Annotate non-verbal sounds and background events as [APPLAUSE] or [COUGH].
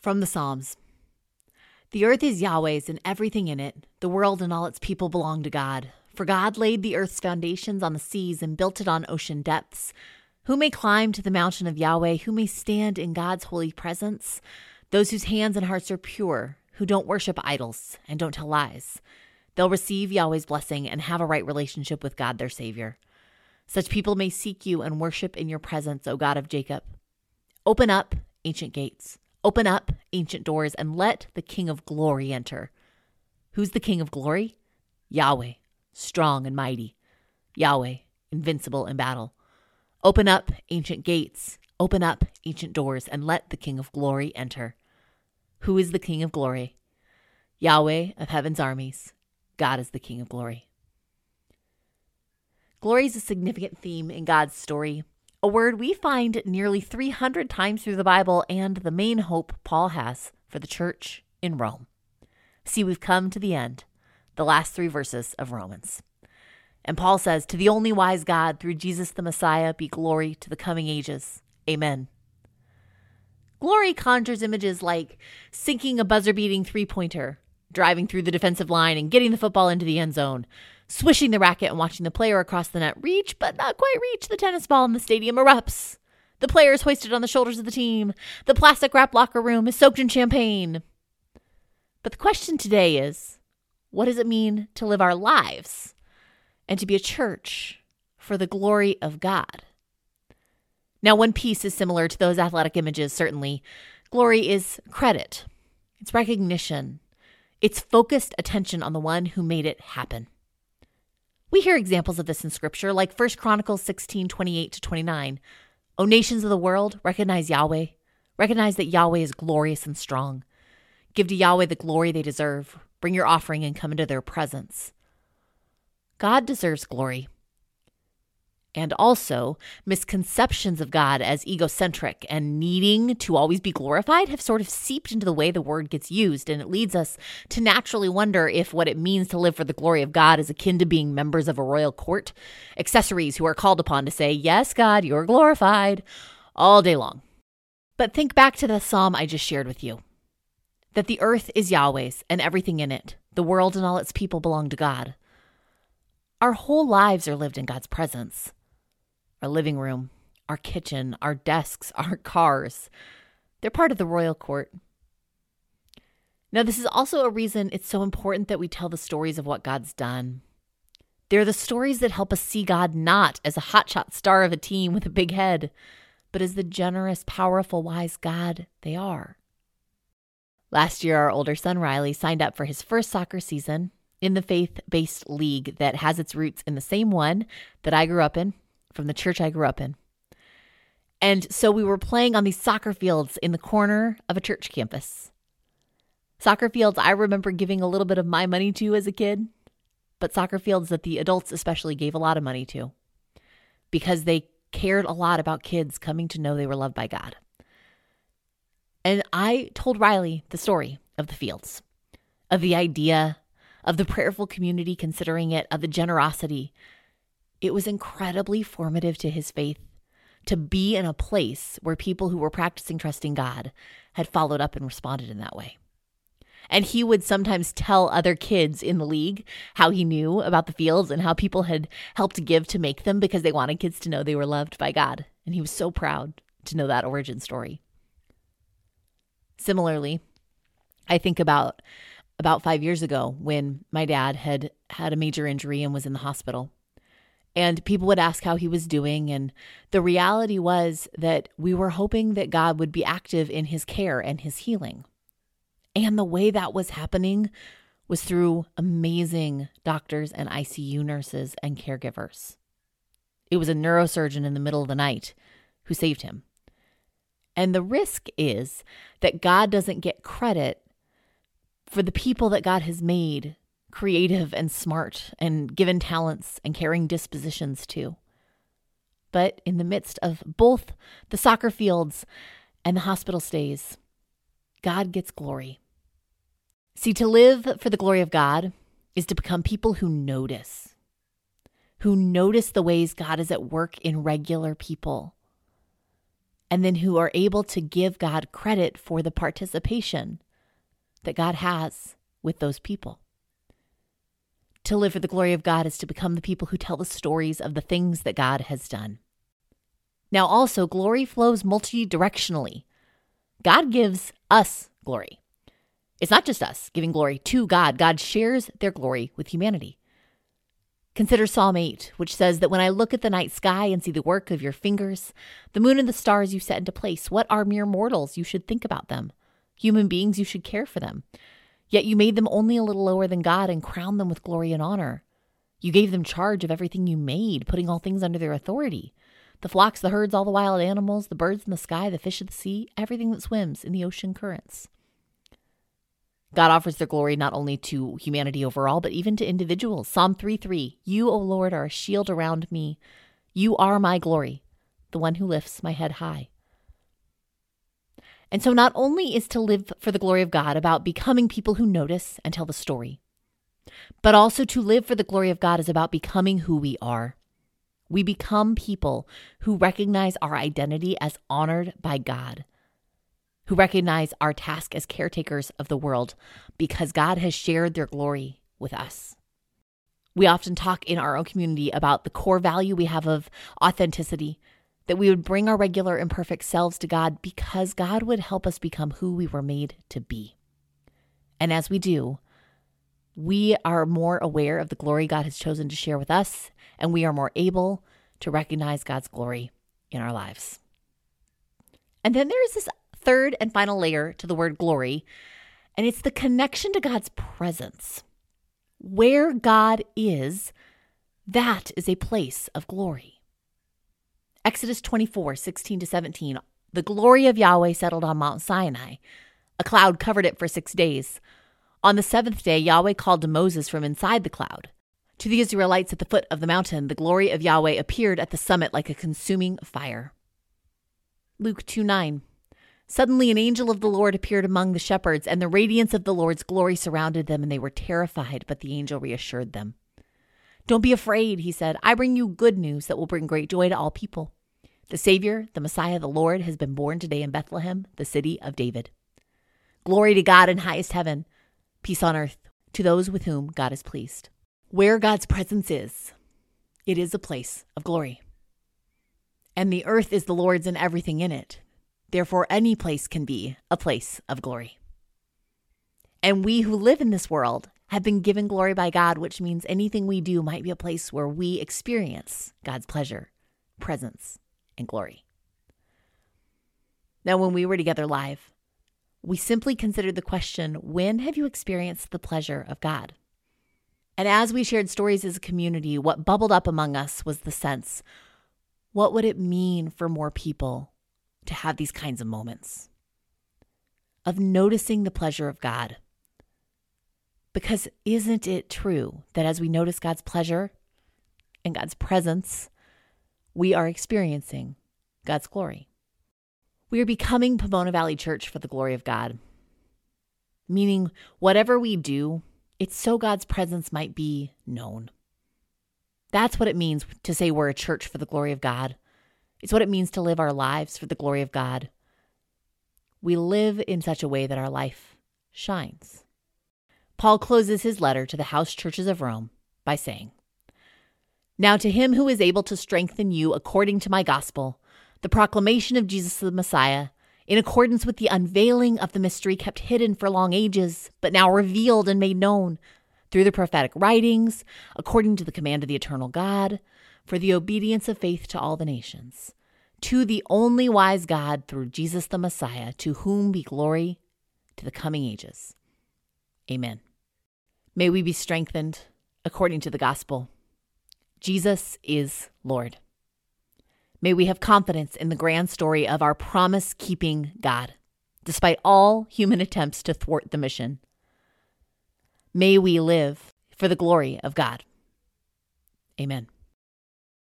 From the Psalms The earth is Yahweh's and everything in it, the world and all its people belong to God. For God laid the earth's foundations on the seas and built it on ocean depths. Who may climb to the mountain of Yahweh? Who may stand in God's holy presence? Those whose hands and hearts are pure, who don't worship idols and don't tell lies. They'll receive Yahweh's blessing and have a right relationship with God, their Savior. Such people may seek you and worship in your presence, O God of Jacob. Open up, ancient gates Open up ancient doors and let the King of glory enter. Who's the King of glory? Yahweh, strong and mighty. Yahweh, invincible in battle. Open up ancient gates. Open up ancient doors and let the King of glory enter. Who is the King of glory? Yahweh of heaven's armies. God is the King of glory. Glory is a significant theme in God's story a word we find nearly 300 times through the Bible and the main hope Paul has for the church in Rome. See, we've come to the end, the last three verses of Romans. And Paul says, To the only wise God, through Jesus the Messiah, be glory to the coming ages. Amen. Glory conjures images like sinking a buzzer beating three pointer, driving through the defensive line and getting the football into the end zone, swishing the racket and watching the player across the net reach, but not quite reach the tennis ball in the stadium erupts. The players hoisted on the shoulders of the team. The plastic wrap locker room is soaked in champagne. But the question today is what does it mean to live our lives and to be a church for the glory of God? Now, one piece is similar to those athletic images, certainly. Glory is credit, it's recognition, it's focused attention on the one who made it happen. We hear examples of this in scripture, like 1 Chronicles 16, 28 to 29. O nations of the world, recognize Yahweh. Recognize that Yahweh is glorious and strong. Give to Yahweh the glory they deserve. Bring your offering and come into their presence. God deserves glory and also misconceptions of God as egocentric and needing to always be glorified have sort of seeped into the way the word gets used. And it leads us to naturally wonder if what it means to live for the glory of God is akin to being members of a royal court, accessories who are called upon to say, Yes, God, you're glorified all day long. But think back to the psalm I just shared with you that the earth is Yahweh's and everything in it, the world and all its people belong to God. Our whole lives are lived in God's presence our living room, our kitchen, our desks, [LAUGHS] our cars. They're part of the royal court. Now, this is also a reason it's so important that we tell the stories of what God's done. They're the stories that help us see God not as a hotshot star of a team with a big head, but as the generous, powerful, wise God they are. Last year, our older son Riley signed up for his first soccer season in the faith based league that has its roots in the same one that I grew up in from the church I grew up in. And so we were playing on these soccer fields in the corner of a church campus. Soccer fields I remember giving a little bit of my money to as a kid, but soccer fields that the adults especially gave a lot of money to because they cared a lot about kids coming to know they were loved by God. And I told Riley the story of the fields, of the idea, of the prayerful community considering it, of the generosity, it was incredibly formative to his faith to be in a place where people who were practicing trusting God had followed up and responded in that way. And he would sometimes tell other kids in the league how he knew about the fields and how people had helped give to make them because they wanted kids to know they were loved by God. And he was so proud to know that origin story. Similarly, I think about about 5 years ago when my dad had had a major injury and was in the hospital. And people would ask how he was doing. And the reality was that we were hoping that God would be active in his care and his healing. And the way that was happening was through amazing doctors and ICU nurses and caregivers. It was a neurosurgeon in the middle of the night who saved him. And the risk is that God doesn't get credit for the people that God has made creative and smart and given talents and caring dispositions too. But in the midst of both the soccer fields and the hospital stays, God gets glory. See, to live for the glory of God is to become people who notice, who notice the ways God is at work in regular people. and then who are able to give God credit for the participation that God has with those people. To live for the glory of God is to become the people who tell the stories of the things that God has done. Now, also, glory flows multidirectionally. God gives us glory. It's not just us giving glory to God, God shares their glory with humanity. Consider Psalm 8, which says that when I look at the night sky and see the work of your fingers, the moon and the stars you set into place, what are mere mortals you should think about them? Human beings, you should care for them. Yet you made them only a little lower than God and crowned them with glory and honor. You gave them charge of everything you made, putting all things under their authority the flocks, the herds, all the wild animals, the birds in the sky, the fish of the sea, everything that swims in the ocean currents. God offers their glory not only to humanity overall, but even to individuals. Psalm 3 3 You, O Lord, are a shield around me. You are my glory, the one who lifts my head high. And so, not only is to live for the glory of God about becoming people who notice and tell the story, but also to live for the glory of God is about becoming who we are. We become people who recognize our identity as honored by God who recognize our task as caretakers of the world because God has shared their glory with us. We often talk in our own community about the core value we have of authenticity, that we would bring our regular imperfect selves to God because God would help us become who we were made to be. And as we do, we are more aware of the glory God has chosen to share with us, and we are more able to recognize God's glory in our lives. And then there is this third and final layer to the word glory, and it's the connection to God's presence. Where God is, that is a place of glory. Exodus 24, 16 to 17. The glory of Yahweh settled on Mount Sinai. A cloud covered it for six days. On the seventh day, Yahweh called to Moses from inside the cloud. To the Israelites at the foot of the mountain, the glory of Yahweh appeared at the summit like a consuming fire. Luke 2 9. Suddenly, an angel of the Lord appeared among the shepherds, and the radiance of the Lord's glory surrounded them, and they were terrified. But the angel reassured them. Don't be afraid, he said. I bring you good news that will bring great joy to all people. The Savior, the Messiah, the Lord, has been born today in Bethlehem, the city of David. Glory to God in highest heaven, peace on earth to those with whom God is pleased. Where God's presence is, it is a place of glory. And the earth is the Lord's and everything in it. Therefore, any place can be a place of glory. And we who live in this world have been given glory by God, which means anything we do might be a place where we experience God's pleasure, presence, and glory. Now, when we were together live, we simply considered the question when have you experienced the pleasure of God? And as we shared stories as a community, what bubbled up among us was the sense what would it mean for more people to have these kinds of moments of noticing the pleasure of God. Because isn't it true that as we notice God's pleasure and God's presence, we are experiencing God's glory? We are becoming Pomona Valley Church for the glory of God, meaning whatever we do, it's so God's presence might be known. That's what it means to say we're a church for the glory of God. It's what it means to live our lives for the glory of God. We live in such a way that our life shines. Paul closes his letter to the house churches of Rome by saying, Now to him who is able to strengthen you according to my gospel, the proclamation of Jesus the Messiah, in accordance with the unveiling of the mystery kept hidden for long ages, but now revealed and made known through the prophetic writings, according to the command of the eternal God for the obedience of faith to all the nations, to the only wise God through Jesus the Messiah, to whom be glory to the coming ages. Amen. May we be strengthened according to the gospel. Jesus is Lord. May we have confidence in the grand story of our promise keeping God, despite all human attempts to thwart the mission. May we live for the glory of God. Amen.